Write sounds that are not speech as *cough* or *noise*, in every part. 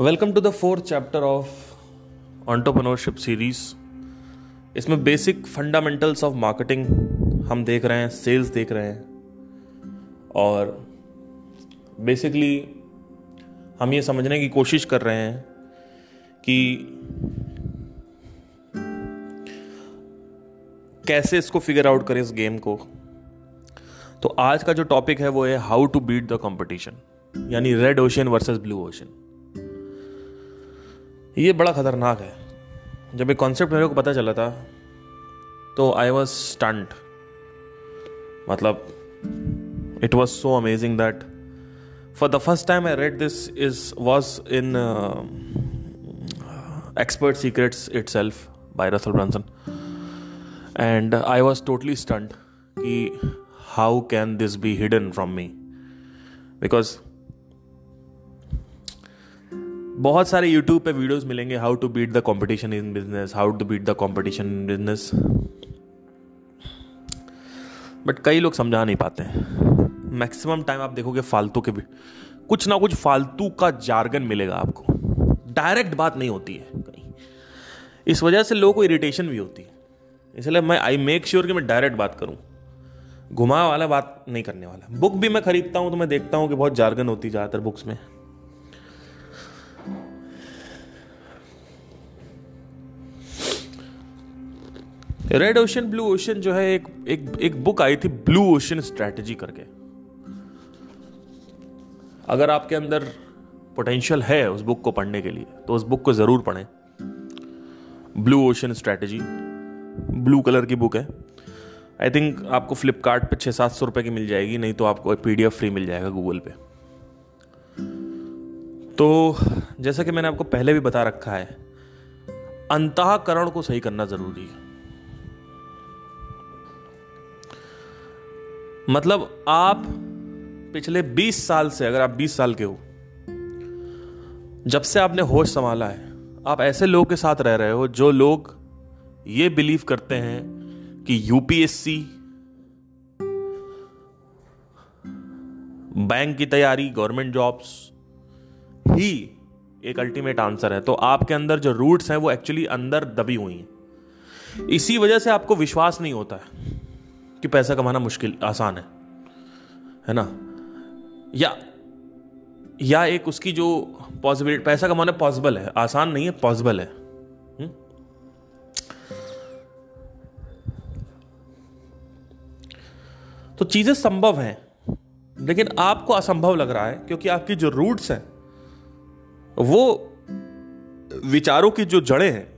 Welcome to the fourth chapter of entrepreneurship series इसमें basic fundamentals of marketing हम देख रहे हैं सेल्स देख रहे हैं। और बेसिकली हम ये समझने की कोशिश कर रहे हैं कि कैसे इसको फिगर आउट करें इस गेम को। तो आज का जो टॉपिक है वो है how to beat the competition यानी red ocean versus blue ocean ये बड़ा खतरनाक है। जब ये कॉन्सेप्ट मेरे को पता चला था तो आई वॉज़ स्टंट मतलब it was so amazing that for the first time I read this is was in expert secrets itself by Russell Brunson and I was totally stunned कि how can this be hidden from me because बहुत सारे YouTube पे videos मिलेंगे how to beat the competition in business how to beat the competition in business but कई लोग समझा नहीं पाते हैं। मैक्सिमम टाइम आप देखोगे फालतू के भी कुछ ना कुछ फालतू का जार्गन मिलेगा आपको। डायरेक्ट बात नहीं होती है कहीं। इस वजह से लोगों को इरिटेशन भी होती है। इसलिए मैं आई मेक श्योर कि मैं डायरेक्ट बात करूँ। घुमा वाला बात नहीं करने वाला। बुक भी मैं खरीदता हूँ तो मैं देखता हूँ कि बहुत जार्गन होती है ज़्यादातर बुक्स में। रेड ओशन ब्लू ओशन जो है एक एक एक बुक आई थी ब्लू ओशन स्ट्रैटेजी करके। अगर आपके अंदर पोटेंशियल है उस बुक को पढ़ने के लिए तो उस बुक को ज़रूर पढ़ें। Blue ocean strategy blue colour की बुक है। आई थिंक आपको फ्लिपकार्ट पे छः सात सौ रुपए की मिल जाएगी, नहीं तो आपको पी फ्री मिल जाएगा गूगल पे। तो जैसा कि मैंने आपको पहले भी बता रखा है, अंतकरण को सही करना ज़रूरी है। मतलब आप पिछले 20 साल से, अगर आप 20 साल के हो, जब से आपने होश संभाला है, आप ऐसे लोगों के साथ रह रहे हो जो लोग ये बिलीव करते हैं कि यूपीएससी बैंक की तैयारी गवर्नमेंट जॉब्स ही एक अल्टीमेट आंसर है। तो आपके अंदर जो रूट्स हैं, वो एक्चुअली अंदर दबी हुई हैं। इसी वजह से आपको विश्वास नहीं होता है। कि पैसा कमाना मुश्किल, आसान है है ना या या एक उसकी जो पॉसिबिलिटी पैसा कमाना पॉसिबल है, आसान नहीं है पॉसिबल है हुँ? हम्म? तो चीज़ें संभव हैं, लेकिन आपको असंभव लग रहा है क्योंकि आपकी जो रूट्स हैं, वो विचारों की जो जड़ें हैं,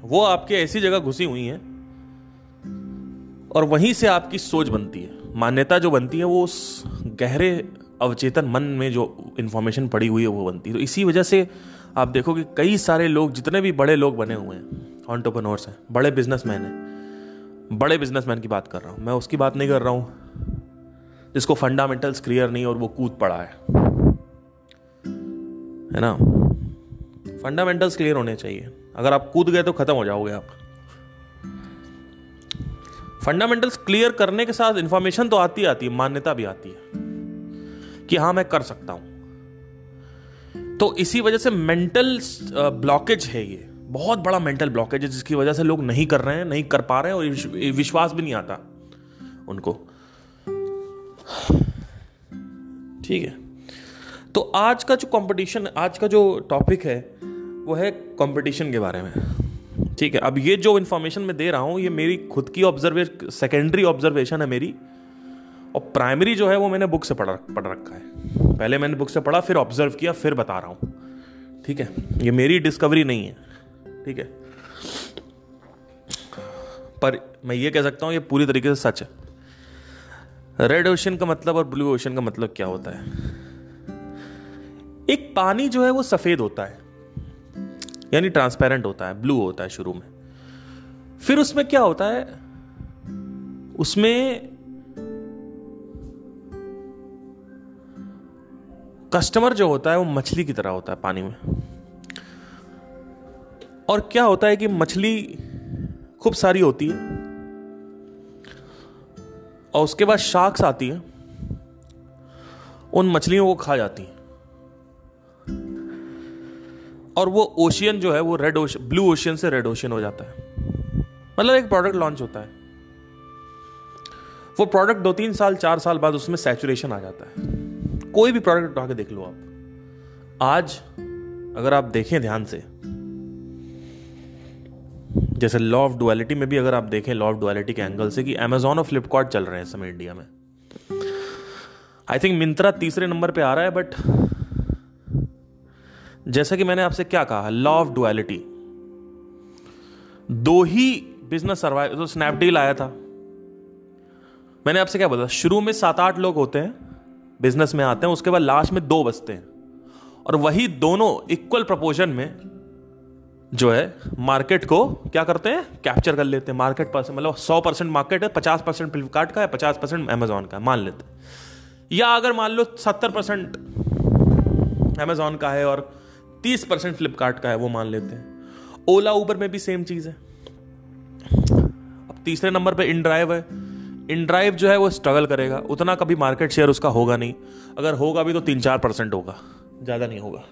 वो आपके ऐसी जगह घुसी हुई हैं और वहीं से आपकी सोच बनती है। मान्यता जो बनती है, वो उस गहरे अवचेतन मन में जो इन्फॉर्मेशन पड़ी हुई है, वो बनती है। तो इसी वजह से आप देखो कि कई सारे लोग, जितने भी बड़े लोग बने हुए हैं ऑन्टरप्रनोर्स हैं, बड़े बिजनेसमैन हैं, बड़े बिजनेसमैन की बात कर रहा हूँ। मैं उसकी बात नहीं कर रहा हूँ, जिसको फंडामेंटल्स क्लियर नहीं और वो कूद पड़ा है। है ना? फंडामेंटल्स क्लियर होने चाहिए। अगर आप कूद गए तो खत्म हो जाओगे आप। फंडामेंटल्स क्लियर करने के साथ इंफॉर्मेशन तो आती आती है, मान्यता भी आती है कि हाँ, मैं कर सकता हूँ। तो इसी वजह से मेंटल ब्लॉकेज है ये। बहुत बड़ा मेंटल ब्लॉकेज है जिसकी वजह से लोग नहीं कर रहे हैं, नहीं कर पा रहे हैं और विश्वास भी नहीं आता उनको। ठीक है। तो आज का जो कंपटीशन आज का जो टॉपिक है, वो है कंपटीशन के बारे में। ठीक है, अब ये जो इन्फॉर्मेशन मैं दे रहा हूँ, ये मेरी खुद की ऑब्जर्वे सेकेंडरी ऑब्जर्वेशन है मेरी, और प्राइमरी जो है वो मैंने बुक से पढ़ पढ़ रखा है। पहले मैंने बुक से पढ़ा, फिर ऑब्ज़र्व किया, फिर बता रहा हूँ। ठीक है, ये मेरी डिस्कवरी नहीं है, ठीक है। पर मैं ये कह सकता हूँ, ये पूरी तरीके से सच है। रेड ओशन का मतलब और ब्लू ओशन का मतलब क्या होता है? एक पानी जो है वो सफ़ेद होता है। यानी ट्रांसपेरेंट होता है ब्लू होता है शुरू में। फिर उसमें क्या होता है? उसमें कस्टमर जो होता है, वो मछली की तरह होता है पानी में। और क्या होता है कि मछली खूब सारी होती है, और उसके बाद शार्क्स आती है, उन मछलियों को खा जाती है। और वो ओशियन जो है, वो रेड ओशन ब्लू ओशियन से रेड ओशियन हो जाता है। मतलब एक प्रोडक्ट लॉन्च होता है। वो प्रोडक्ट दो तीन साल, चार साल बाद उसमें सैचुरेशन आ जाता है। कोई भी प्रोडक्ट उठा के देख लो आप। आज, अगर आप देखें ध्यान से, जैसे लॉ ऑफ़ डुअलिटी में भी अगर आप देखें लॉ ऑफ़ डुअलिटी के एंगल से कि अमेजोन और फ्लिपकार्ट चल रहे हैं समय इंडिया में। आई थिंक मिंत्रा तीसरे नंबर पे आ रहा है बट जैसा कि मैंने आपसे क्या कहा लॉ ऑफ़ डुअलिटी दो ही बिज़नेस सर्वाइव तो स्नैपडील आया था। मैंने आपसे क्या बोला, शुरू में सात आठ लोग होते हैं बिज़नेस में आते हैं, उसके बाद लास्ट में दो बचते हैं। और वही दोनों इक्वल प्रपोजन में जो है मार्केट को क्या करते हैं कैप्चर कर लेते हैं। मार्केट परसेंट मतलब सौ परसेंट मार्केट है, पचास परसेंट फ्लिपकार्ट का है, पचास परसेंट अमेजोन का मान लेते हैं। या अगर मान लो सत्तर परसेंट अमेजोन का है और तीस परसेंट फ्लिपकार्ट का है, वो मान लेते हैं। ओला ऊबर में भी सेम चीज़ है। अब तीसरे नंबर पे इन ड्राइव है। इन ड्राइव जो है, वो स्ट्रगल करेगा। उतना कभी मार्केट शेयर उसका होगा नहीं। अगर होगा भी तो तीन चार परसेंट होगा। ज़्यादा नहीं होगा।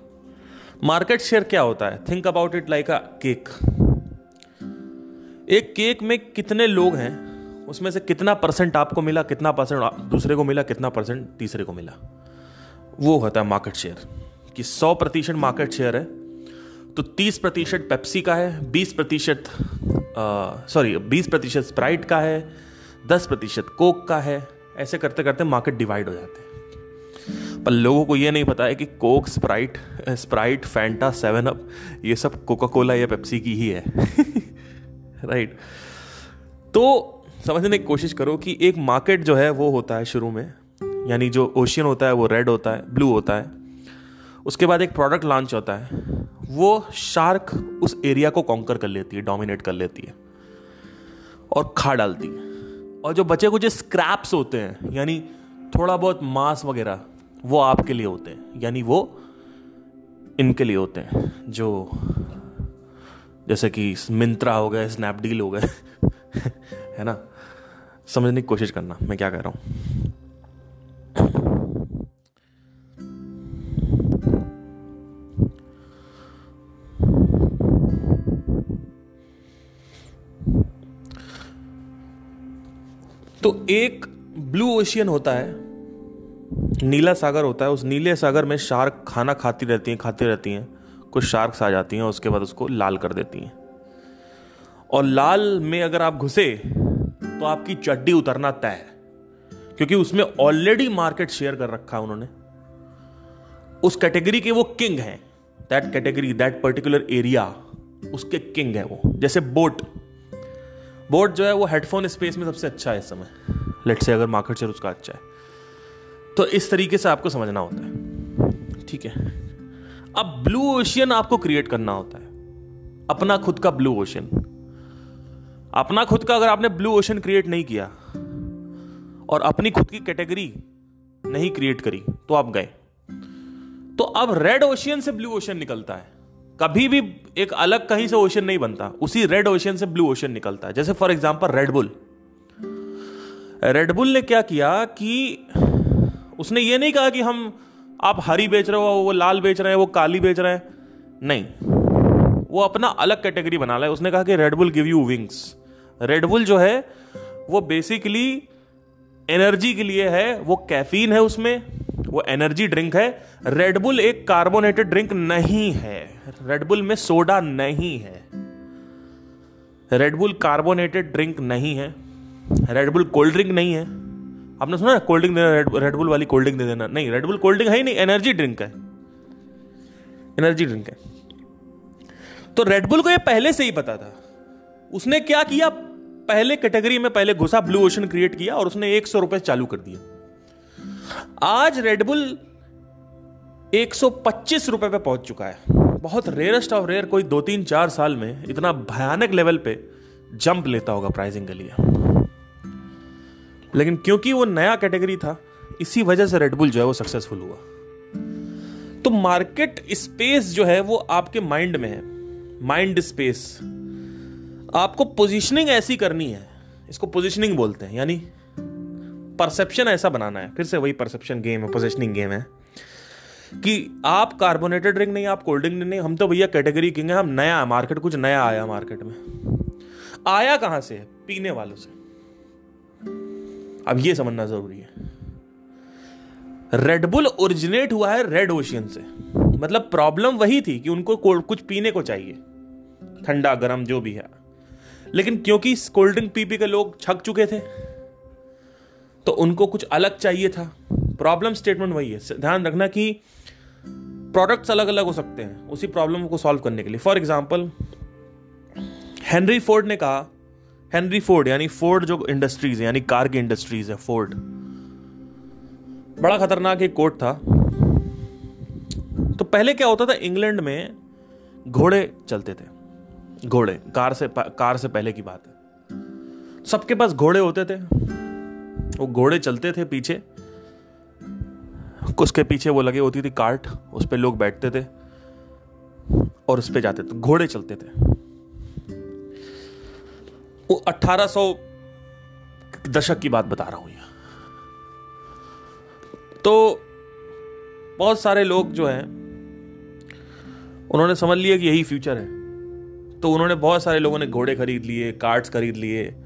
मार्केट शेयर क्या होता है? Think about it like a cake एक केक में कितने लोग हैं? उसमें से कितना परसेंट आपको मिला, कितना परसेंट दूसरे को मिला, कितना परसेंट तीसरे को मिला। वो होता है मार्केट शेयर कि 100 प्रतिशत मार्केट शेयर है तो 30 प्रतिशत पेप्सी का है 20 प्रतिशत सॉरी 20 प्रतिशत स्प्राइट का है 10 प्रतिशत कोक का है, ऐसे करते करते मार्केट डिवाइड हो जाते हैं। पर लोगों को ये नहीं पता है कि Coke Sprite Sprite Fanta seven up ये सब कोका कोला या पेप्सी की ही है। *laughs* राइट तो समझने की कोशिश करो कि एक मार्केट जो है, वो होता है शुरू में, यानी जो ओशियन होता है, वो रेड होता है ब्लू होता है। उसके बाद एक प्रोडक्ट लॉन्च होता है, वो शार्क उस एरिया को कॉन्कर कर लेती है डोमिनेट कर लेती है और खा डालती है। और जो बचे कुछ स्क्रैप्स होते हैं, यानी थोड़ा बहुत मांस वगैरह, वो आपके लिए होते हैं, यानी वो इनके लिए होते हैं, जो जैसे कि मिंत्रा हो गए स्नैपडील हो गए, *laughs* है ना? समझने की कोशिश करना, मैं क्या कह रहा हूँ। तो एक ब्लू ओशियन होता है, नीला सागर होता है, उस नीले सागर में शार्क खाना खाती रहती हैं, खाती रहती हैं, कुछ शार्क्स आ जाती हैं, उसके बाद उसको लाल कर देती हैं। और लाल में अगर आप घुसे तो आपकी चड्डी उतरना तय है, क्योंकि उसमें ऑलरेडी मार्केट शेयर कर रखा है उन्होंने। उस कैटेगरी के वो किंग हैं that category that particular area उसके किंग है वो, जैसे बोट बोट जो है वो हेडफोन स्पेस में सबसे अच्छा है इस समय। लेट से अगर मार्केट शेयर उसका अच्छा है। तो इस तरीके से आपको समझना होता है। ठीक है? अब ब्लू ओशियन आपको क्रिएट करना होता है। अपना खुद का ब्लू ओशन अपना खुद का अगर आपने ब्लू ओशन क्रिएट नहीं किया, और अपनी खुद की कैटेगरी नहीं क्रिएट करी तो आप गए। तो अब रेड ओशियन से ब्लू ओशन निकलता है। कभी भी एक अलग कहीं से ओशन नहीं बनता। उसी रेड ओशन से ब्लू ओशन निकलता है। जैसे फॉर एग्ज़ाम्पल रेडबुल रेडबुल ने क्या किया कि उसने ये नहीं कहा कि हम, आप हरी बेच रहे हो, वो लाल बेच रहे हैं, वो काली बेच रहे हैं। नहीं। वो अपना अलग कैटेगरी बना ला उसने कहा कि Red Bull give you wings Red Bull जो है, वो बेसिकली एनर्जी के लिए है, वो कैफीन है उसमें, वो एनर्जी ड्रिंक है। रेडबुल एक कार्बोनेटेड ड्रिंक नहीं है। रेडबुल में सोडा नहीं है। रेडबुल कार्बोनेटेड ड्रिंक नहीं है। रेडबुल कोल्ड ड्रिंक नहीं है। आपने सुना कोल्ड ड्रिंक देना रेडबुल वाली कोल्ड ड्रिंक दे देना? नहीं रेडबुल कोल्ड ड्रिंक है ही नहीं एनर्जी ड्रिंक है। एनर्जी ड्रिंक है। तो रेडबुल को ये पहले से ही पता था। उसने क्या किया? पहले कैटेगरी में पहले घुसा ब्लू ओशन क्रिएट किया और उसने एक सौ रुपए चालू कर दिया आज रेडबुल 125 रुपए पे पहुँच चुका है। बहुत रेयरेस्ट ऑफ़ रेयर कोई दो तीन चार साल में इतना भयानक लेवल पे जंप लेता होगा प्राइसिंग के लिए। लेकिन क्योंकि वो नया कैटेगरी था, इसी वजह से रेडबुल जो है वो सक्सेसफुल हुआ। तो मार्केट स्पेस जो है वो आपके माइंड में है। माइंड स्पेस आपको पोजीशनिंग ऐसी करनी है, इसको पोजीशनिंग बोलते हैं, यानी परसेप्शन ऐसा बनाना है। फिर से वही परसेप्शन गेम है पोजिशनिंग गेम है। कि आप कार्बोनेटेड ड्रिंक नहीं, आप कोल्ड ड्रिंक नहीं, हम तो भैया कैटेगरी किंग है, हम नया मार्केट कुछ नया आया मार्केट में। आया कहाँ से? पीने वालों से। अब ये समझना ज़रूरी है। रेडबुल ओरिजिनेट हुआ है रेड ओशियन से। मतलब प्रॉब्लम वही थी कि उनको कुछ पीने को चाहिए। ठंडा, गर्म, जो भी है। लेकिन क्योंकि कोल्ड ड्रिंक पी पी के लोग छक चुके थे तो उनको कुछ अलग चाहिए था। प्रॉब्लम स्टेटमेंट वही है। ध्यान रखना कि प्रोडक्ट्स अलग अलग हो सकते हैं, उसी प्रॉब्लम को सॉल्व करने के लिए। फॉर एग्ज़ाम्पल हेनरी फोर्ड ने कहा हेनरी फोर्ड यानी फोर्ड जो इंडस्ट्रीज़ है, यानी कार की इंडस्ट्रीज़ है फोर्ड बड़ा खतरनाक एक कोट था। तो पहले क्या होता था? इंग्लैंड में घोड़े चलते थे। घोड़े, कार से कार से पहले की बात है। सबके पास घोड़े होते थे। वो घोड़े चलते थे पीछे। उसके पीछे वो लगे होती थी कार्ट उस पर लोग बैठते थे और उस पर जाते थे, घोड़े चलते थे। वो 1800 दशक की बात बता रहा हूँ यहाँ। तो बहुत सारे लोग जो हैं, उन्होंने समझ लिया कि यही फ्यूचर है। तो उन्होंने बहुत सारे लोगों ने घोड़े खरीद लिए, कार्ड्स खरीद लिए,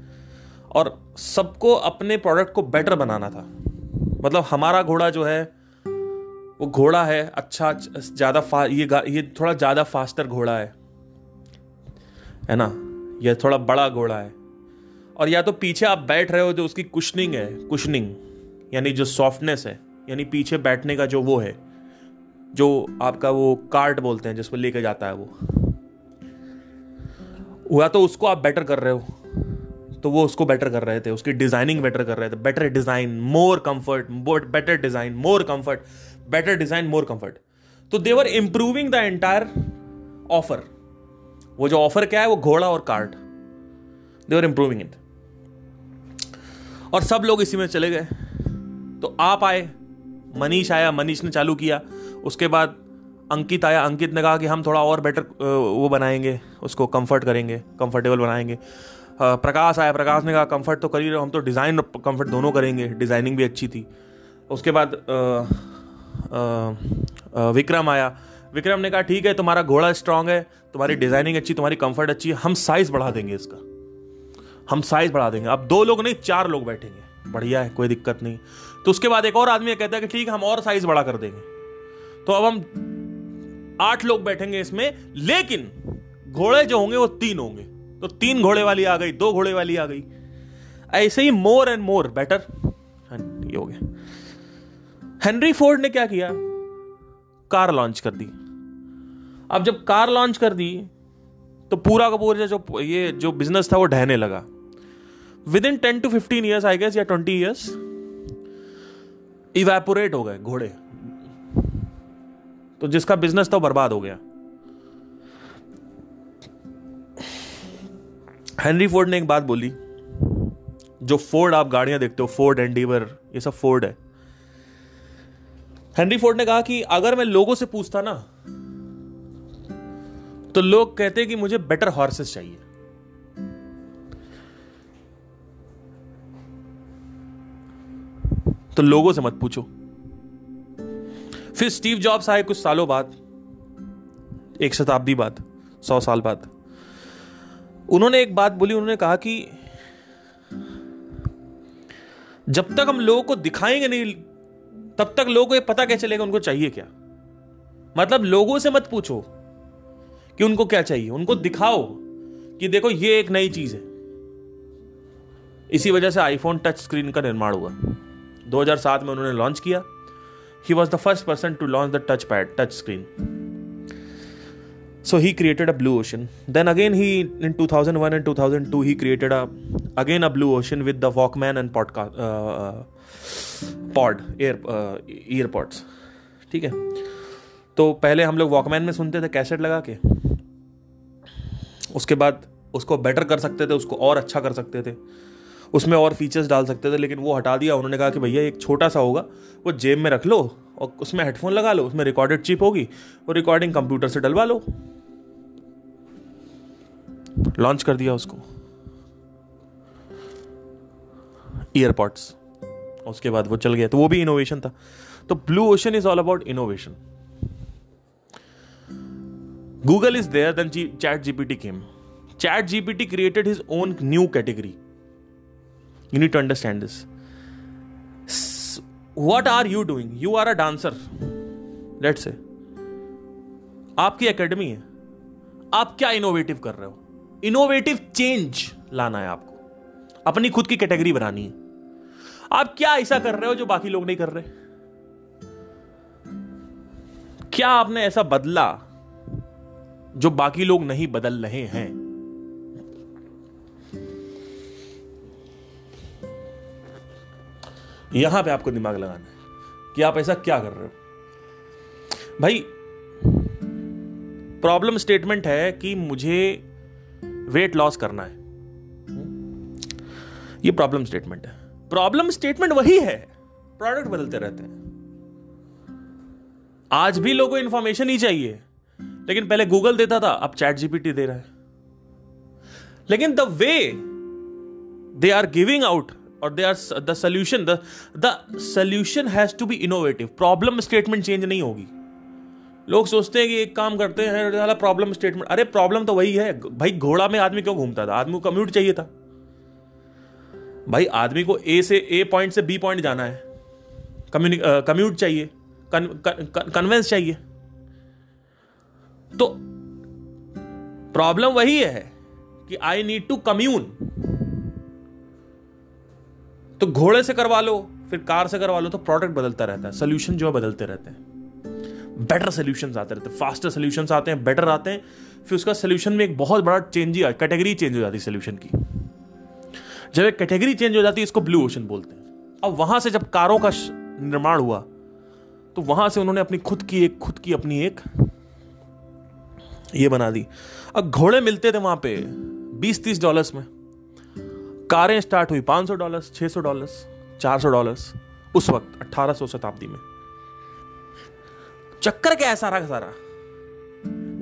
और सबको अपने प्रोडक्ट को बेटर बनाना था। मतलब हमारा घोड़ा जो है वो घोड़ा है अच्छा ज़्यादा ये ये थोड़ा ज़्यादा फास्टर घोड़ा है। है ना? ये थोड़ा बड़ा घोड़ा है। और या तो पीछे आप बैठ रहे हो जो उसकी कुशनिंग है कुशनिंग यानी जो सॉफ्टनेस है, यानी पीछे बैठने का जो वो है, जो आपका वो कार्ट बोलते हैं जिसको लेके जाता है वो। या तो उसको आप बेटर कर रहे हो तो वो उसको बेटर कर रहे थे, उसकी डिज़ाइनिंग बेटर कर रहे थे better design more comfort better design more comfort better design more comfort तो they're improving the entire offer वो जो ऑफ़र क्या है, वो घोड़ा और कार्ट देवर इंप्रूविंग इट और सब लोग इसी में चले गए। तो आप आए, मनीष आया, मनीष ने चालू किया। उसके बाद अंकित आया। अंकित ने कहा कि हम थोड़ा और बेटर वो बनाएँगे, उसको कंफर्ट करेंगे कंफर्टेबल बनाएँगे। प्रकाश आया। प्रकाश ने कहा कंफर्ट तो कर ही रहे हम तो डिज़ाइन और कंफर्ट दोनों करेंगे। डिज़ाइनिंग भी अच्छी थी। उसके बाद विक्रम आया। विक्रम ने कहा, ठीक है, तुम्हारा घोड़ा स्ट्रांग है, तुम्हारी डिज़ाइनिंग अच्छी, तुम्हारी कंफर्ट अच्छी, हम साइज़ बढ़ा देंगे इसका। हम साइज़ बढ़ा देंगे। अब दो लोग नहीं, चार लोग बैठेंगे। बढ़िया है, कोई दिक्कत नहीं। तो उसके बाद एक और आदमी कहता है कि, ठीक हम और साइज़ बड़ा कर देंगे। तो अब हम आठ लोग बैठेंगे इसमें, लेकिन घोड़े जो होंगे, वो तीन होंगे। तो तीन घोड़े वाली आ गई, दो घोड़े वाली आ गई। ऐसे ही मोर एंड मोर बेटर ये हो गया। हेनरी फोर्ड ने क्या किया? कार लॉन्च कर दी। अब जब कार लॉन्च कर दी तो पूरा का पूरा जो ये जो बिज़नेस था वो ढहने लगा। Within ten to fifteen years I guess या ट्वेंटी ईयर्स इवेपोरेट हो गए घोड़े। तो जिसका बिज़नेस था बर्बाद हो गया। हेनरी फोर्ड ने एक बात बोली, जो फोर्ड आप गाड़ियाँ देखते हो फोर्ड एंडीवर ये सब फोर्ड है। हेनरी फोर्ड ने कहा कि अगर मैं लोगों से पूछता ना तो लोग कहते कि मुझे बेटर हॉर्सेस चाहिए। तो लोगों से मत पूछो। फिर स्टीव जॉब्स आए कुछ सालों बाद, एक शताब्दी बाद, सौ साल बाद। उन्होंने एक बात बोली, उन्होंने कहा कि जब तक हम लोगों को दिखाएँगे नहीं तब तक लोगों को ये पता क्या चलेगा उनको चाहिए क्या? मतलब लोगों से मत पूछो कि उनको क्या चाहिए। उनको दिखाओ कि देखो ये एक नई चीज़ है। इसी वजह से आईफोन टच स्क्रीन का निर्माण हुआ। 2007 में उन्होंने लॉन्च किया। He was the first person to launch the touch pad touch screen so he created a blue ocean. Then again he in 2001 and 2002 he created a again a blue ocean with the walkman and podcast uh, pod ear uh, earpods. ठीक है? तो पहले हम लोग Walkman में सुनते थे cassette लगा के। उसके बाद उसको बेटर कर सकते थे उसको और अच्छा कर सकते थे। उसमें और फीचर्स डाल सकते थे लेकिन वो हटा दिया। उन्होंने कहा कि भैया एक छोटा सा होगा वो जेब में रख लो और उसमें हेडफोन लगा लो उसमें रिकॉर्डेड चिप होगी वो रिकॉर्डिंग कंप्यूटर से डलवा लो। लॉन्च कर दिया उसको। ईयरपॉड्स उसके बाद वो चल गया तो वो भी इनोवेशन था। तो blue ocean is all about innovation Google is there then ChatGPT came ChatGPT created his own new category you need to understand this what are you doing you are a dancer let's say आपकी academy है। आप क्या innovative कर रहे हो? Innovative change लाना है आपको। अपनी खुद की कैटेगरी बनानी है। आप क्या ऐसा कर रहे हो जो बाकी लोग नहीं कर रहे? क्या आपने ऐसा बदला जो बाकी लोग नहीं बदल रहे हैं? यहाँ पे आपको दिमाग लगाना है कि आप ऐसा क्या कर रहे हो। भाई प्रॉब्लम स्टेटमेंट है कि मुझे वेट लॉस करना है। ये प्रॉब्लम स्टेटमेंट है। प्रॉब्लम स्टेटमेंट वही है। प्रोडक्ट बदलते रहते हैं। आज भी लोगों को इंफॉर्मेशन ही चाहिए। लेकिन पहले गूगल देता था, अब चैट जीपीटी दे रहा है। लेकिन the way they are giving out और they are the solution the solution has to be innovative problem statement change नहीं होगी। लोग सोचते हैं कि एक काम करते हैं प्रॉब्लम स्टेटमेंट अरे प्रॉब्लम तो वही है। भाई, घोड़ा में आदमी क्यों घूमता था? आदमी को कम्यूट चाहिए था। भाई, आदमी को ए से ए पॉइंट से बी पॉइंट जाना है। कम्यूट चाहिए। कन्वेंस चाहिए। तो प्रॉब्लम वही है कि आई नीड टू कम्यून तो घोड़े से करवा लो, फिर कार से करवा लो तो प्रोडक्ट बदलता रहता है। सोल्यूशन जो है बदलते रहते हैं। बेटर सोल्यूशन आते रहते हैं फास्टर सोल्यूशन आते हैं बेटर आते हैं, फिर उसका सोल्यूशन में एक बहुत बड़ा चेंज ही कैटेगरी चेंज हो जाती है सोल्यूशन की। जब एक कैटेगरी चेंज हो जाती है, इसको ब्लू ओशन बोलते हैं। अब वहाँ से जब कारों का निर्माण हुआ तो वहाँ से उन्होंने अपनी खुद की एक, खुद की अपनी एक ये बना दी। अब घोड़े मिलते थे वहाँ पे बीस तीस डॉलर्स में। कारें स्टार्ट हुई, पाँच सौ डॉलर्स छह सौ डॉलर्स चार सौ डॉलर्स उस वक्त अट्ठारह शताब्दी में। चक्कर क्या है सारा का सारा?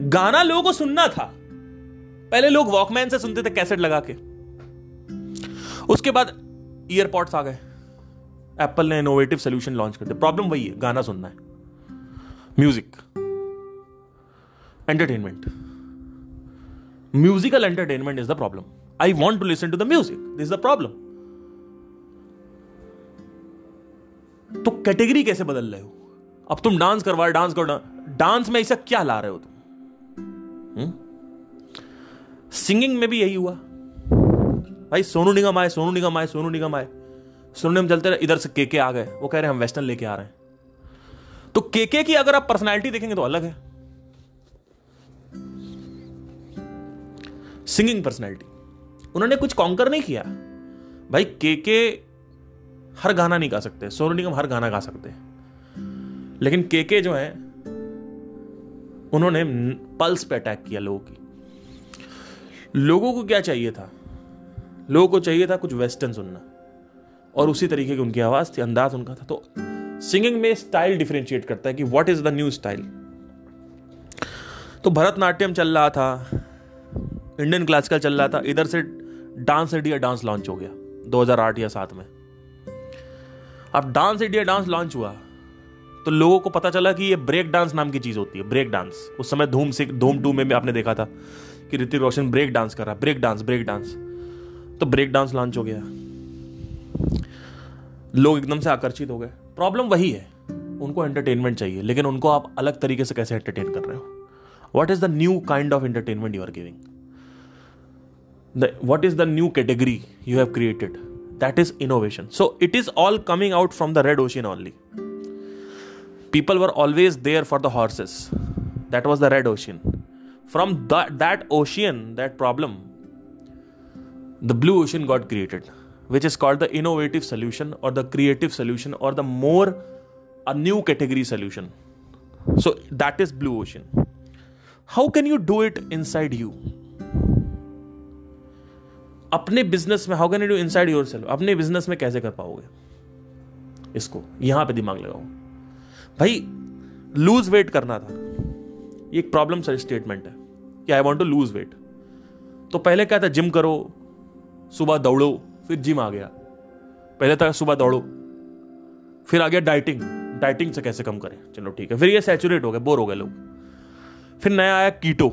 गाना लोगों को सुनना था। पहले लोग वॉकमैन से सुनते थे कैसेट लगा के। उसके बाद ईयरपॉड्स आ गए। एप्पल ने इनोवेटिव सोल्यूशन लॉन्च कर दिया। प्रॉब्लम वही है, गाना सुनना है। Music entertainment musical entertainment is the problem I want to listen to the music this the problem तो कैटेगरी कैसे बदल रहे हो? अब तुम डांस करवा, डांस करो, डांस। में ऐसा क्या ला रहे हो तुम? Singing hmm? में भी यही हुआ। भाई, सोनू निगम आए, सोनू निगम आए, सोनू निगम आए। सोनू निगम चलते रहे, इधर से केके आ गए। वो कह रहे हम वेस्टर्न लेके आ रहे हैं। तो केके की अगर आप पर्सनैलिटी देखेंगे तो अलग है। सिंगिंग पर्सनैलिटी उन्होंने कुछ कॉन्कर नहीं किया। भाई, केके हर गाना नहीं गा सकते, सोनू निगम हर गाना गा सकते हैं। लेकिन केके जो है, उन्होंने पल्स पे अटैक किया लोगों की। लोगों को क्या चाहिए था? लोगों को चाहिए था कुछ वेस्टर्न सुनना। और उसी तरीके की उनकी आवाज़ थी, अंदाज उनका था। तो सिंगिंग में स्टाइल डिफरेंशिएट करता है कि what is the new style तो भरतनाट्यम चल रहा था इंडियन क्लासिकल चल रहा था, इधर से डांस इंडिया डांस लॉन्च हो गया 2008 या सात में। अब डांस इंडिया डांस लॉन्च हुआ। तो लोगों को पता चला कि ये ब्रेक डांस नाम की चीज़ होती है, ब्रेक डांस। उस समय धूम से, धूम टू में भी आपने देखा था कि ऋतिक रोशन ब्रेक डांस कर रहा है ब्रेक डांस ब्रेक डांस। तो ब्रेक डांस लॉन्च हो गया। लोग एकदम से आकर्षित हो गए। प्रॉब्लम वही है, उनको एंटरटेनमेंट चाहिए, लेकिन उनको आप अलग तरीके से कैसे एंटरटेन कर रहे हो? What is the new kind of entertainment you are giving what is the new category you have created that is innovation so it is all coming out from the red ocean only people were always there for the horses. That was the red ocean. From that, that ocean, that problem, the blue ocean got created, which is called the innovative solution or the creative solution or the more a new category solution. So that is blue ocean. How can you do it inside you? अपने business में how can you do inside yourself अपने business में कैसे कर पाओगे इसको यहाँ पे दिमाग लगाओ भाई लूज वेट करना था। ये एक प्रॉब्लम सर स्टेटमेंट है कि I want to lose weight तो पहले क्या था जिम करो, सुबह दौड़ो, फिर जिम आ गया। पहले था सुबह दौड़ो, फिर आ गया डाइटिंग डाइटिंग से कैसे कम करें? चलो ठीक है, फिर ये सैचुरेट हो गए बोर हो गए लोग। फिर नया आया keto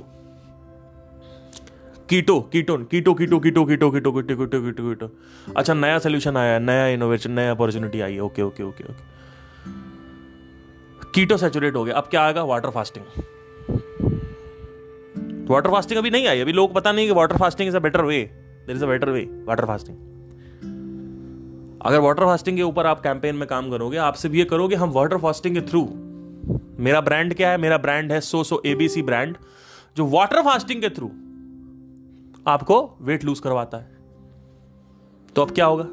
keto ketone keto keto keto keto keto keto keto keto keto अच्छा नया सोल्यूशन आया, नया इनोवेशन नया अपॉर्चुनिटी आई। Okay okay okay okay keto saturate हो गया। अब क्या आएगा? वाटर फास्टिंग वाटर फास्टिंग अभी नहीं आई। अभी लोग पता नहीं कि water fasting is a better way there is a better way water fasting अगर वाटर फास्टिंग के ऊपर आप कैंपेन में काम करोगे, आप सिर्फ़ ये करोगे, हम वाटर फास्टिंग के थ्रू मेरा ब्रांड क्या है? मेरा ब्रांड है सो सो एबीसी ब्रांड जो वाटर फास्टिंग के थ्रू आपको वेट लूज करवाता है। तो अब क्या होगा?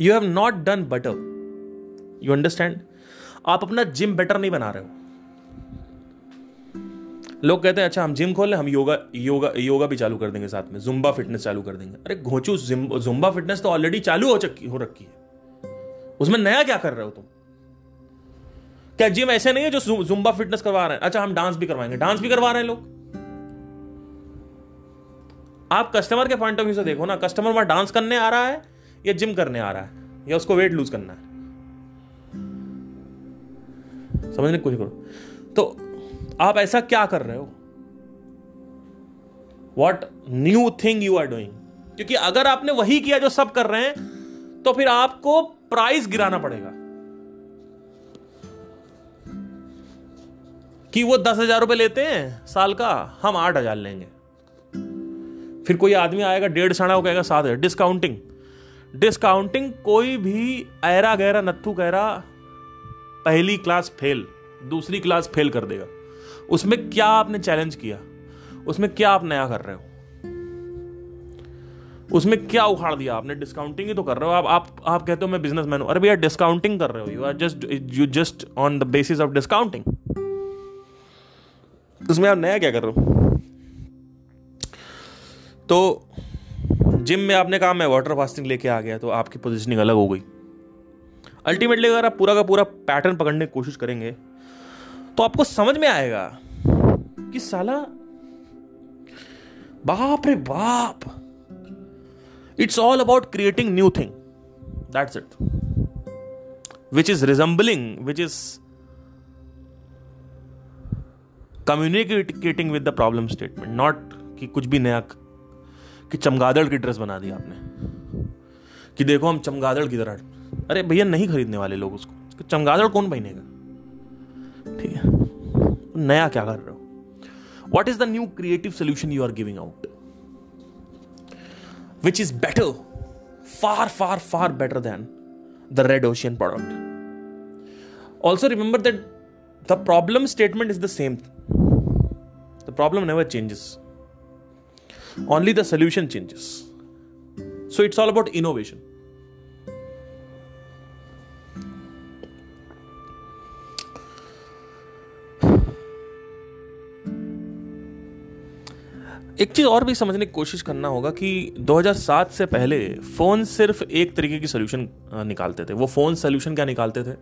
You have not done better you understand आप अपना जिम बेटर नहीं बना रहे हो। लोग कहते हैं अच्छा हम जिम खोल लें, हम योगा योगा योगा भी चालू कर देंगे साथ में जुम्बा फिटनेस चालू कर देंगे। अरे, घोचू जुम्बा फिटनेस तो ऑलरेडी चालू हो चुकी हो रखी है। उसमें नया क्या कर रहे हो तुम? क्या जिम ऐसे नहीं है जो जुम्बा फिटनेस करवा रहे हैं? अच्छा हम डांस भी करवाएँगे। डांस भी करवा रहे हैं लोग। आप कस्टमर के पॉइंट ऑफ़ व्यू से देखो ना कस्टमर वहाँ डांस करने आ रहा है या जिम करने आ रहा है या उसको वेट लूज करना है? समझने की कोशिश करो। तो आप ऐसा क्या कर रहे हो? What new thing you are doing क्योंकि अगर आपने वही किया जो सब कर रहे हैं तो फिर आपको प्राइस गिराना पड़ेगा। कि वो दस हज़ार रुपए लेते हैं साल का, हम आठ हज़ार लेंगे। फिर कोई आदमी आएगा, डेढ़ साढ़ा वो कहेगा सात हज़ार। डिस्काउंटिंग डिस्काउंटिंग कोई भी ऐरा गहरा, नत्थू गहरा पहली क्लास फेल, दूसरी क्लास फेल कर देगा। उसमें क्या आपने चैलेंज किया? उसमें क्या आप नया कर रहे हो? उसमें क्या उखाड़ दिया आपने? डिस्काउंटिंग ही तो कर रहे हो आप। आप आप कहते हो मैं बिज़नेस मैन हूँ। अरे भैया डिस्काउंटिंग कर रहे हो। You are just you just on the basis of discounting उसमें आप नया क्या कर रहे हो? तो जिम में आपने कहा, मैं वाटर फास्टिंग लेके आ गया तो आपकी पोजिशनिंग अलग हो गई। अल्टीमेटली अगर आप पूरा का पूरा पैटर्न पकड़ने की कोशिश करेंगे तो आपको समझ में आएगा कि साला, बाप रे बाप it's all about creating new thing that's it which is resembling which is communicating with the problem statement not कि कुछ भी नया, कि चमगादड़ की ड्रेस बना दी आपने। कि देखो हम चमगादड़ की तरह अरे भैया नहीं खरीदने वाले लोग उसको। चमगादड़ कौन पहनेगा? ठीक है। नया क्या कर रहे हो? What is the new creative solution you are giving out which is better far far far better than the red ocean product also remember that the problem statement is the same the problem never changes only the solution changes. So, it's all about innovation. एक चीज़ और भी समझने की कोशिश करना होगा कि 2007 से पहले फ़ोन सिर्फ़ एक तरीके की सोल्यूशन निकालते थे। वो फ़ोन सोल्यूशन क्या निकालते थे?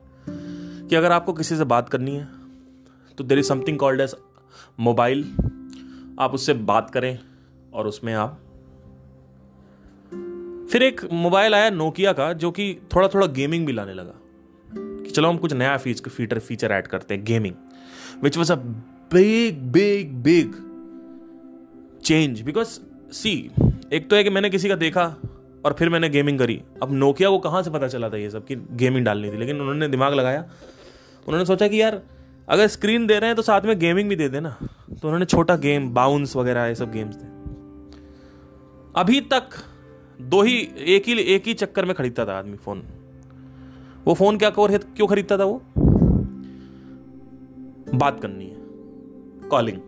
कि अगर आपको किसी से बात करनी है तो there is something called as mobile आप उससे बात करें और उसमें आप फिर एक मोबाइल आया नोकिया का, जो कि थोड़ा थोड़ा गेमिंग भी लाने लगा। कि चलो हम कुछ नया फीचर फीचर ऐड करते हैं gaming which was a big big big change because see एक तो है कि मैंने किसी का देखा और फिर मैंने गेमिंग करी। अब नोकिया को कहाँ से पता चला था ये सब कि गेमिंग डालनी थी? लेकिन उन्होंने दिमाग लगाया। उन्होंने सोचा कि यार, अगर स्क्रीन दे रहे हैं तो साथ में गेमिंग भी दे देना। तो उन्होंने छोटा गेम बाउंस वगैरह, ये सब गेम्स थे। अभी तक दो ही, एक ही एक ही चक्कर में खरीदता था आदमी फ़ोन वो फ़ोन क्या कवर क्यों खरीदता था वो? बात करनी है। कॉलिंग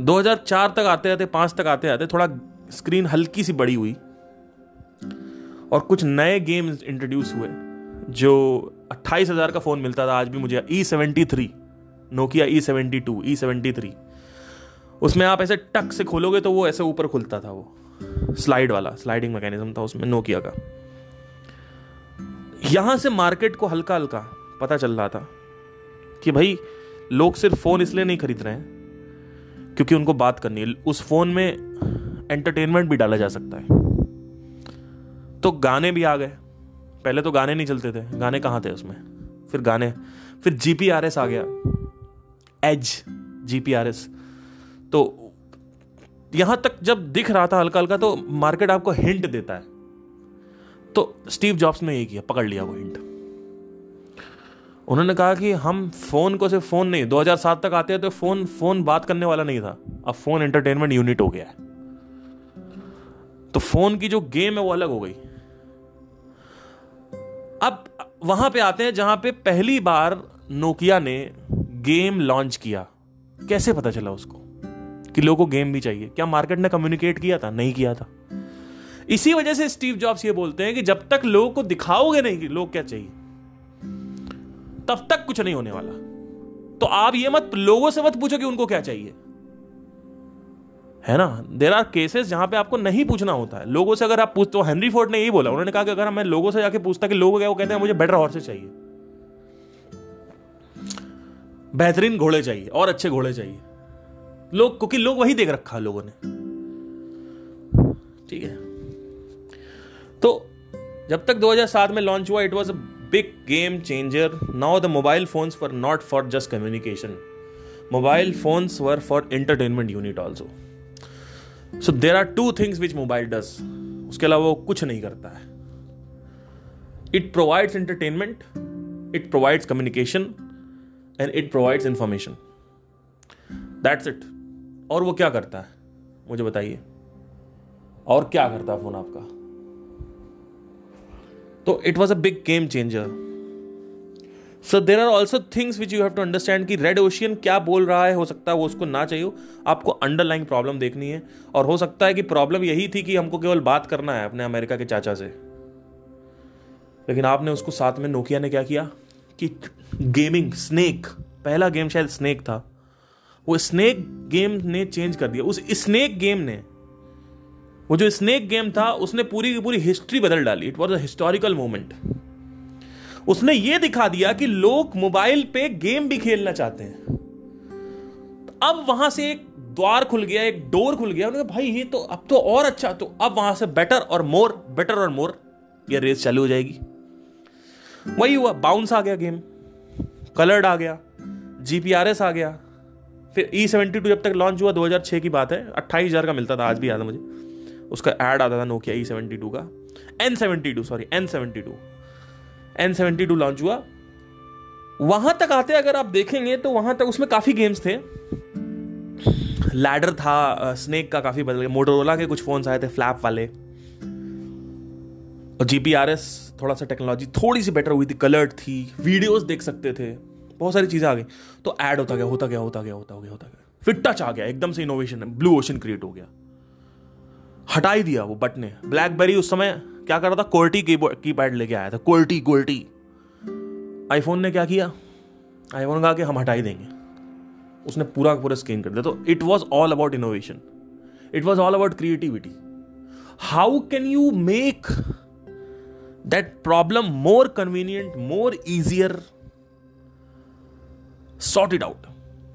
2004 तक आते आते, पाँच तक आते आते थोड़ा स्क्रीन हल्की सी बड़ी हुई और कुछ नए गेम्स इंट्रोड्यूस हुए, जो अट्ठाईस हज़ार का फ़ोन मिलता था, आज भी मुझे E seventy three Nokia E seventy two E seventy three उसमें आप ऐसे टक से खोलोगे तो वो ऐसे ऊपर खुलता था वो। स्लाइड वाला स्लाइडिंग मैकेनिज्म था उसमें नोकिया का। यहाँ से मार्केट को हल्का हल्का पता चल रहा था कि भाई, लोग सिर्फ़ फ़ोन इसलिए नहीं खरीद रहे हैं क्योंकि उनको बात करनी है। उस फ़ोन में एंटरटेनमेंट भी डाला जा सकता है। तो गाने भी आ गए। पहले तो गाने नहीं चलते थे। गाने कहाँ थे उसमें? फिर गाने। फिर जी पी आर एस आ गया। EDGE G P R S तो यहाँ तक जब दिख रहा था हल्का हल्का तो मार्केट आपको हिंट देता है। तो स्टीव जॉब्स ने ये किया, पकड़ लिया वो हिंट उन्होंने कहा कि हम फ़ोन को सिर्फ़ फ़ोन नहीं 2007 तक आते हैं तो फ़ोन फ़ोन बात करने वाला नहीं था। अब फ़ोन एंटरटेनमेंट यूनिट हो गया है। तो फ़ोन की जो गेम है वो अलग हो गई। अब वहाँ पे आते हैं जहाँ पे पहली बार नोकिया ने गेम लॉन्च किया। कैसे पता चला उसको? कि लोगों को गेम भी चाहिए। क्या मार्केट ने कम्युनिकेट किया था? नहीं किया था। इसी वजह से स्टीव जॉब्स ये बोलते हैं कि जब तक लोगों को दिखाओगे नहीं कि लोग क्या चाहिए तब तक कुछ नहीं होने वाला। तो आप ये मत लोगों से मत पूछो कि उनको क्या चाहिए। है ना? देर आर केसेस जहाँ पे आपको नहीं पूछना होता है। लोगों से अगर आप पूछते हो हेनरी फोर्ड ने यही बोला। उन्होंने कहा कि अगर मैं लोगों से जाके पूछता कि लोग क्या वो कहते हैं, मुझे बेटर हॉर्सेस चाहिए। बेहतरीन घोड़े चाहिए, और अच्छे घोड़े चाहिए। लोग, क्योंकि लोग वही देख रखा लोगों ने। ठीक है? तो जब तक 2007 में लॉन्च हुआ it was big game changer. Now the mobile phones were not for just communication mobile phones were for entertainment unit also so there are two things which mobile does उसके अलावा वो कुछ नहीं करता है। It provides entertainment it provides communication and it provides information that's it और वो क्या करता है? मुझे बताइए। और क्या करता है फ़ोन आपका? तो it was a big game changer so there are also things which you have to understand कि रेड ओशियन क्या बोल रहा है, हो सकता है वो उसको ना चाहिए आपको अंडरलाइंग प्रॉब्लम देखनी है। और हो सकता है कि प्रॉब्लम यही थी कि हमको केवल बात करना है अपने अमेरिका के चाचा से। लेकिन आपने उसको साथ में नोकिया ने क्या किया? कि गेमिंग स्नेक पहला गेम शायद स्नेक था। वो स्नेक गेम ने चेंज कर दिया। उस स्नेक गेम ने वो जो स्नेक गेम था, उसने पूरी की पूरी हिस्ट्री बदल डाली. It was a historical moment उसने ये दिखा दिया कि लोग मोबाइल पे गेम भी खेलना चाहते हैं. अब वहाँ से एक द्वार खुल गया, एक डोर खुल गया. उन्होंने भाई, ये तो अब तो और अच्छा तो अब वहाँ से बेटर और मोर बेटर और मोर ये रेस चालू हो जाएगी. वही हुआ बाउंस आ गया गेम कलर्ड आ गया. जीपीआरएस आ गया. फिर ई सेवेंटी टू जब तक लॉन्च हुआ 2006 की बात है. अट्ठाईस हज़ार का मिलता था, आज भी याद है मुझे. उसका ऐड आता था नोकिया ई सेवेंटी टू का। N seventy two sorry N seventy two N seventy two launch हुआ। वहाँ तक आते अगर आप देखेंगे तो वहाँ तक उसमें काफ़ी गेम्स थे। लैडर था स्नेक का काफ़ी बदल गया। मोटरोला के कुछ फोन्स आए थे फ्लैप वाले। और जीपीआरएस थोड़ा सा टेक्नोलॉजी थोड़ी सी बेटर हुई थी। कलर्ड थी वीडियोस देख सकते थे। बहुत सारी चीज़ें आ गई। तो ऐड होता गया होता गया होता गया होता गया होता गया। फिर टच आ गया, एकदम से इनोवेशन ब्लू ओशन क्रिएट हो गया। हटा ही दिया वो बटने ब्लैकबेरी उस समय क्या कर रहा था? कोल्टी की पैड लेके आया था। कोल्टी कोल्टी आईफोन ने क्या किया? आईफोन कहा कि हम हटा ही देंगे। उसने पूरा का पूरा स्क्रीन कर दिया। तो it was all about innovation it was all about creativity how can you make that problem more convenient more easier sort it out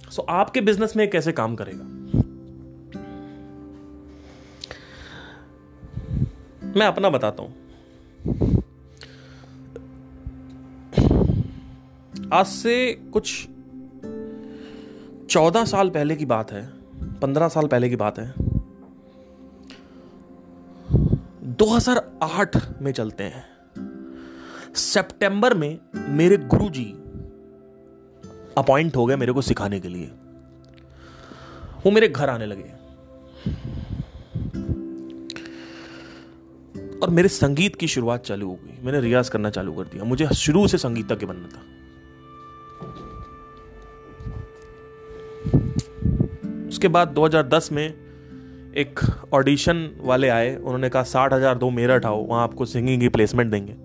so आपके बिज़नेस में कैसे काम करेगा? मैं अपना बताता हूँ। आज से कुछ चौदह साल पहले की बात है, पंद्रह साल पहले की बात है। 2008 में चलते हैं। सितंबर में मेरे गुरुजी अपॉइंट हो गए मेरे को सिखाने के लिए। वो मेरे घर आने लगे। और मेरे संगीत की शुरुआत चालू हो गई। मैंने रियाज करना चालू कर दिया। मुझे शुरू से संगीतज्ञ बनना था। उसके बाद 2010 में एक ऑडिशन वाले आए। उन्होंने कहा, साठ हज़ार दो मेरा उठाओ वहाँ आपको सिंगिंग की प्लेसमेंट देंगे।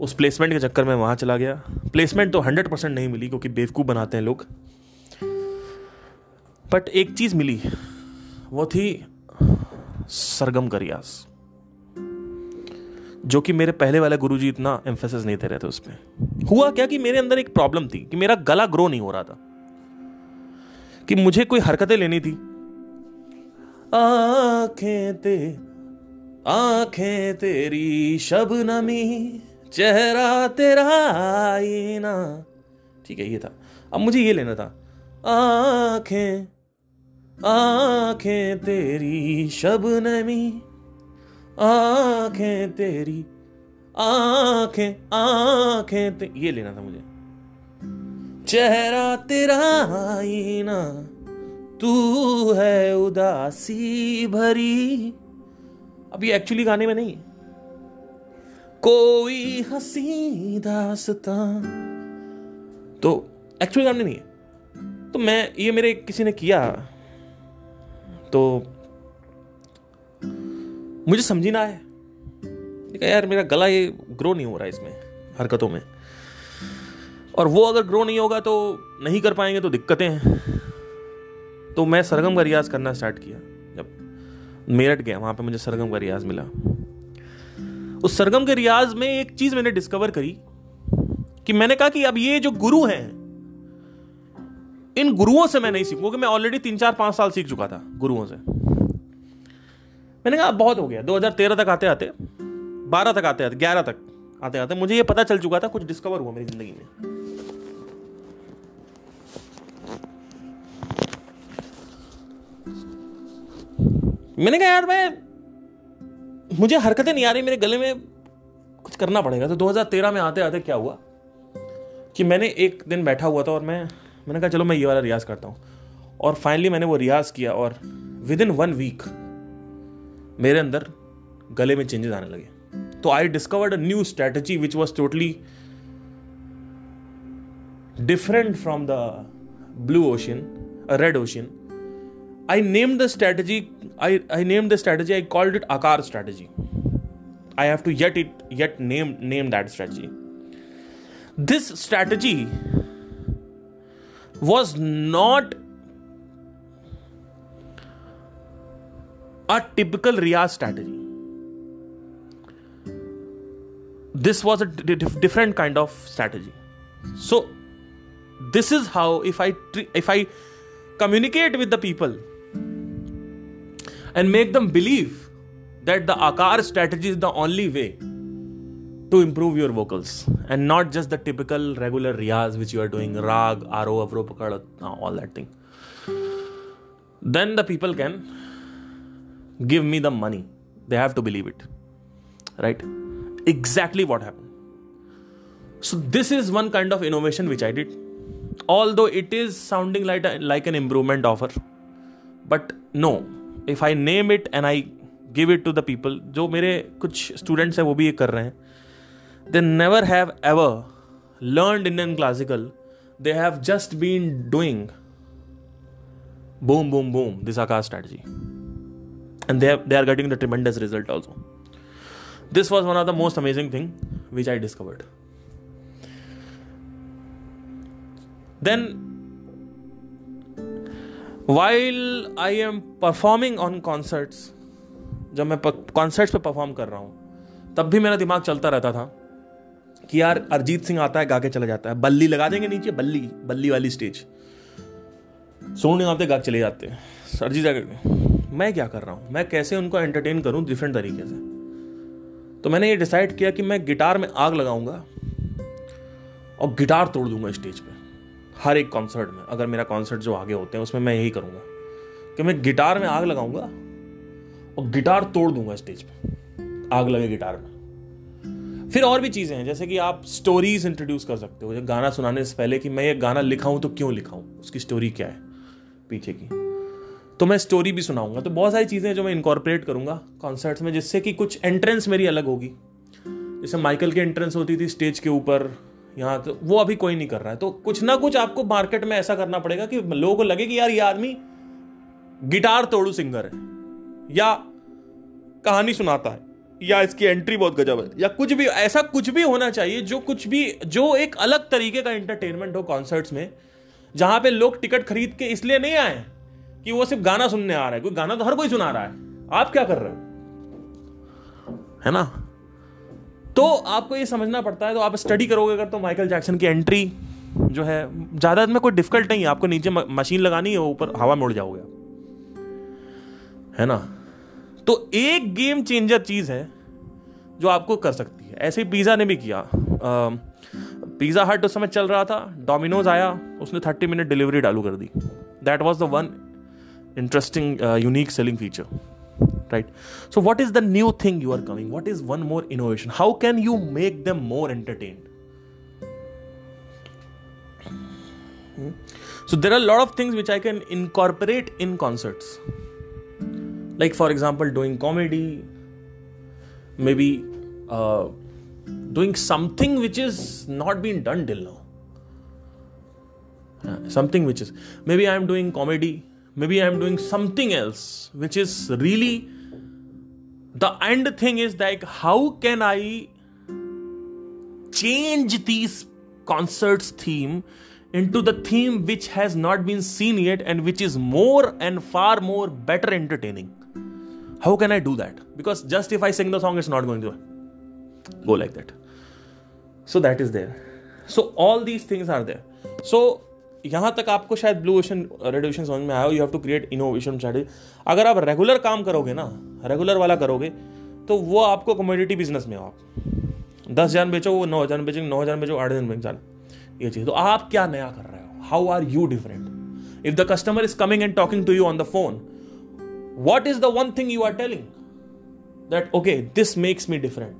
उस प्लेसमेंट के चक्कर में वहाँ चला गया। प्लेसमेंट तो हंड्रेड परसेंट नहीं मिली, क्योंकि बेवकूफ़ बनाते हैं लोग। बट एक चीज़ मिली, वो थी सरगम करियास जो कि मेरे पहले वाले गुरु जी इतना एम्फेसिस नहीं दे रहे थे उसमें। हुआ क्या कि मेरे अंदर एक प्रॉब्लम थी कि मेरा गला ग्रो नहीं हो रहा था, कि मुझे कोई हरकतें लेनी थी। आँखें ते, आँखें तेरी शबनमी चेहरा तेरा आईना। ठीक है, ये था। अब मुझे ये लेना था। आँखें आँखें तेरी शबनमी आँखें तेरी, आँखें आँखें ते... ये लेना था मुझे। चेहरा तेरा आईना, तू है उदासी भरी। अब ये एक्चुअली गाने में नहीं कोई हसी दासता। तो एक्चुअली गाने नहीं है। तो मैं, ये मेरे किसी ने किया। तो मुझे समझी ना आए। यार, मेरा गला ये ग्रो नहीं हो रहा है इसमें, हरकतों में। और वो अगर ग्रो नहीं होगा तो नहीं कर पाएँगे तो दिक्कतें हैं। तो मैं सरगम का रियाज करना स्टार्ट किया। जब मेरठ गया, वहाँ पे मुझे सरगम का रियाज मिला। उस सरगम के रियाज में एक चीज़ मैंने डिस्कवर करी कि मैंने कहा कि अब ये जो गुरु हैं, इन गुरुओं से मैं नहीं सीखूँगा, क्योंकि मैं ऑलरेडी तीन चार पाँच साल सीख चुका था गुरुओं से। मैंने कहा बहुत हो गया। 2013 तक आते आते 12 तक आते आते 11 तक आते आते मुझे ये पता चल चुका था, कुछ डिस्कवर हुआ मेरी ज़िंदगी में। मैंने कहा, यार, मैं, मुझे हरकतें नहीं आ रही, मेरे गले में कुछ करना पड़ेगा। तो 2013 में आते आते क्या हुआ कि मैंने एक दिन बैठा हुआ था और मैं, मैंने कहा, चलो, मैं ये वाला रियाज करता हूँ। और फाइनली मैंने वो रियाज किया और विद इन वन वीक मेरे अंदर गले में चेंजेस आने लगे। तो I discovered a new strategy which was totally different from the blue ocean red ocean I name the strategy I I name the strategy I called it Aakar strategy I have to yet it yet name name that strategy this strategy was not a typical Riyaz strategy. This was a different kind of strategy. So, this is how if I if I communicate with the people and make them believe that the Akar strategy is the only way to improve your vocals and not just the typical regular riyaz which you are doing rag, aro, avro, pakad, all that thing. Then the people can give me the money. They have to believe it. Right? Exactly what happened. So, this is one kind of innovation which I did. Although it is sounding like, a, like an improvement offer, but no, if I name it and I give it to the people जो मेरे कुछ students हैं वो भी ये कर रहे हैं they never have ever learn Indian classical they have just been doing boom boom boom this akash strategy And they, have, they are getting the tremendous result also. This was one of the most amazing thing which i discovered. Then while I am performing on concerts जब मैं concerts पे perform कर रहा हूँ तब भी मेरा दिमाग चलता रहता था कि यार अरिजीत सिंह आता है गा के चला जाता है। बल्ली लगा देंगे नीचे बल्ली बल्ली वाली स्टेज सोन आते गा चले जाते। हैं अरिजीत जाकर मैं क्या कर रहा हूँ? मैं कैसे उनको एंटरटेन करूँ डिफरेंट तरीके से? तो मैंने ये डिसाइड किया कि मैं गिटार में आग लगाऊँगा और गिटार तोड़ दूँगा स्टेज पे, हर एक कॉन्सर्ट में। अगर मेरा कॉन्सर्ट जो आगे होते हैं, उसमें मैं यही करूँगा कि मैं गिटार में आग लगाऊँगा और गिटार तोड़ दूँगा स्टेज पे, आग लगे गिटार में। फिर और भी चीज़ें हैं, जैसे कि आप स्टोरीज इंट्रोड्यूस कर सकते हो। गाना सुनाने से पहले कि मैं ये गाना लिखाऊं तो क्यों लिखाऊं? उसकी स्टोरी क्या है? पीछे की। तो मैं स्टोरी भी सुनाऊँगा। तो बहुत सारी चीज़ें जो मैं इनकॉर्पोरेट करूँगा कॉन्सर्ट्स में, जिससे कि कुछ एंट्रेंस मेरी अलग होगी। जैसे माइकल की एंट्रेंस होती थी स्टेज के ऊपर, यहाँ तो वो अभी कोई नहीं कर रहा है। तो कुछ ना कुछ आपको मार्केट में ऐसा करना पड़ेगा कि लोगों को लगे कि यार ये आदमी गिटार तोड़ू सिंगर है, या कहानी सुनाता है, या इसकी एंट्री बहुत गजब है, या कुछ भी, ऐसा कुछ भी होना चाहिए जो कुछ भी, जो एक अलग तरीके का एंटरटेनमेंट हो कॉन्सर्ट्स में, जहाँ पे लोग टिकट खरीद के इसलिए नहीं आए। कि वो सिर्फ़ गाना सुनने आ रहा है, कोई गाना तो हर कोई सुना रहा है। आप क्या कर रहे हो? है ना? तो आपको ये समझना पड़ता है तो आप स्टडी करोगे अगर तो माइकल जैक्सन की एंट्री जो है ज़्यादा में कोई डिफ़िकल्ट नहीं है, आपको नीचे मशीन लगानी है, ऊपर हवा में उड़ जाओगे है ना? तो एक गेम चेंजर चीज़ है जो आपको कर सकती है। ऐसे ही पिज़्ज़ा ने भी किया। पिज़्ज़ा हट उस समय चल रहा था डोमिनोज आया, उसने थर्टी मिनट डिलीवरी डालू कर दी। That was the one interesting uh, unique selling feature right? So what is the new thing you are coming? What is one more innovation? How can you make them more entertained? Hmm? So there are a lot of things which i can incorporate in concerts. Like for example doing comedy maybe uh, doing something which is not been done till now. Uh, something which is maybe i am doing comedy maybe i'm doing something else which is really the end thing is like how can i change these concerts theme into the theme which has not been seen yet and which is more and far more better entertaining? How can i do that? Because just if i sing the song it's not going to go like that. So that is there. So all these things are there. So यहाँ तक आपको शायद blue ocean red ocean समझ में आया you have to create innovation strategy अगर आप regular काम करोगे ना रेगुलर वाला करोगे तो वो आपको कमोडिटी बिज़नेस में हो आप दस हज़ार बेचो वो नौ हज़ार बेचेंगे नौ हज़ार बेचो, आठ हज़ार बेच ये चीज़। तो आप क्या नया कर रहे हो? How are you different if the customer is coming and talking to you on the phone what is the one thing you are telling that okay this makes me different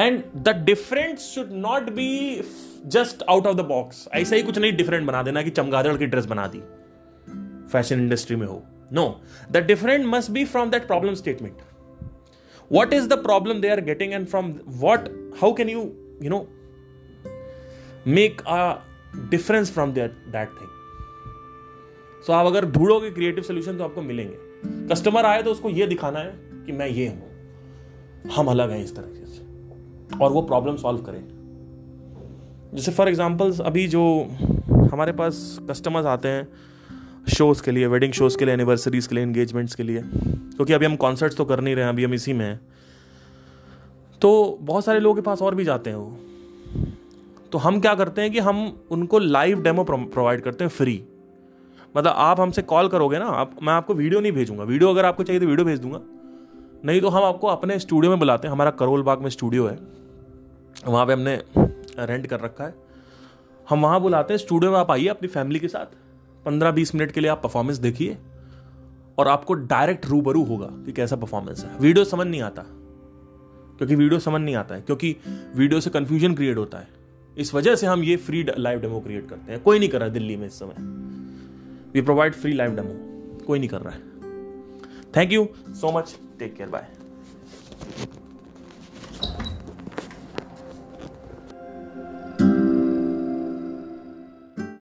and the different should not be just out of the box ऐसा ही कुछ नहीं different बना देना कि चमगादड़ की dress बना दी। फ़ैशन इंडस्ट्री में हो। No the different must be from that problem statement what is the problem they are getting and from what how can you know, make a difference from that that thing? So आप अगर ढूंढोगे creative solution तो आपको मिलेंगे। Customer आए तो उसको ये दिखाना है कि मैं ये हूँ। हम अलग हैं इस तरह से। और वो प्रॉब्लम सॉल्व करें। जैसे फॉर एग्ज़ाम्पल अभी जो हमारे पास कस्टमर्स आते हैं शोज़ के लिए वेडिंग शोज़ के लिए एनिवर्सरीज के लिए इंगेजमेंट्स के लिए, क्योंकि अभी हम कॉन्सर्ट्स तो कर नहीं रहे हैं, अभी हम इसी में हैं तो बहुत सारे लोगों के पास और भी जाते हैं वो। तो हम क्या करते हैं कि हम उनको लाइव डेमो प्रोवाइड करते हैं फ्री मतलब आप हमसे कॉल करोगे ना, आप, मैं आपको वीडियो नहीं भेजूँगा। वीडियो अगर आपको चाहिए तो वीडियो भेज दूँगा। नहीं तो हम आपको अपने स्टूडियो में बुलाते हैं, हमारा करोल बाग में स्टूडियो है। वहाँ पे हमने रेंट कर रखा है। हम वहाँ बुलाते हैं स्टूडियो में आप आइए अपनी फैमिली के साथ। पंद्रह बीस मिनट के लिए आप परफॉर्मेंस देखिए और आपको डायरेक्ट रूबरू होगा कि कैसा परफॉर्मेंस है। वीडियो समझ नहीं आता, क्योंकि वीडियो समझ नहीं आता है, क्योंकि वीडियो से कंफ्यूजन क्रिएट होता है। इस वजह से हम ये फ्री लाइव डेमो क्रिएट करते हैं। कोई नहीं कर रहा है दिल्ली में इस समय। We provide free live demo कोई नहीं कर रहा है। Thank you so much take care bye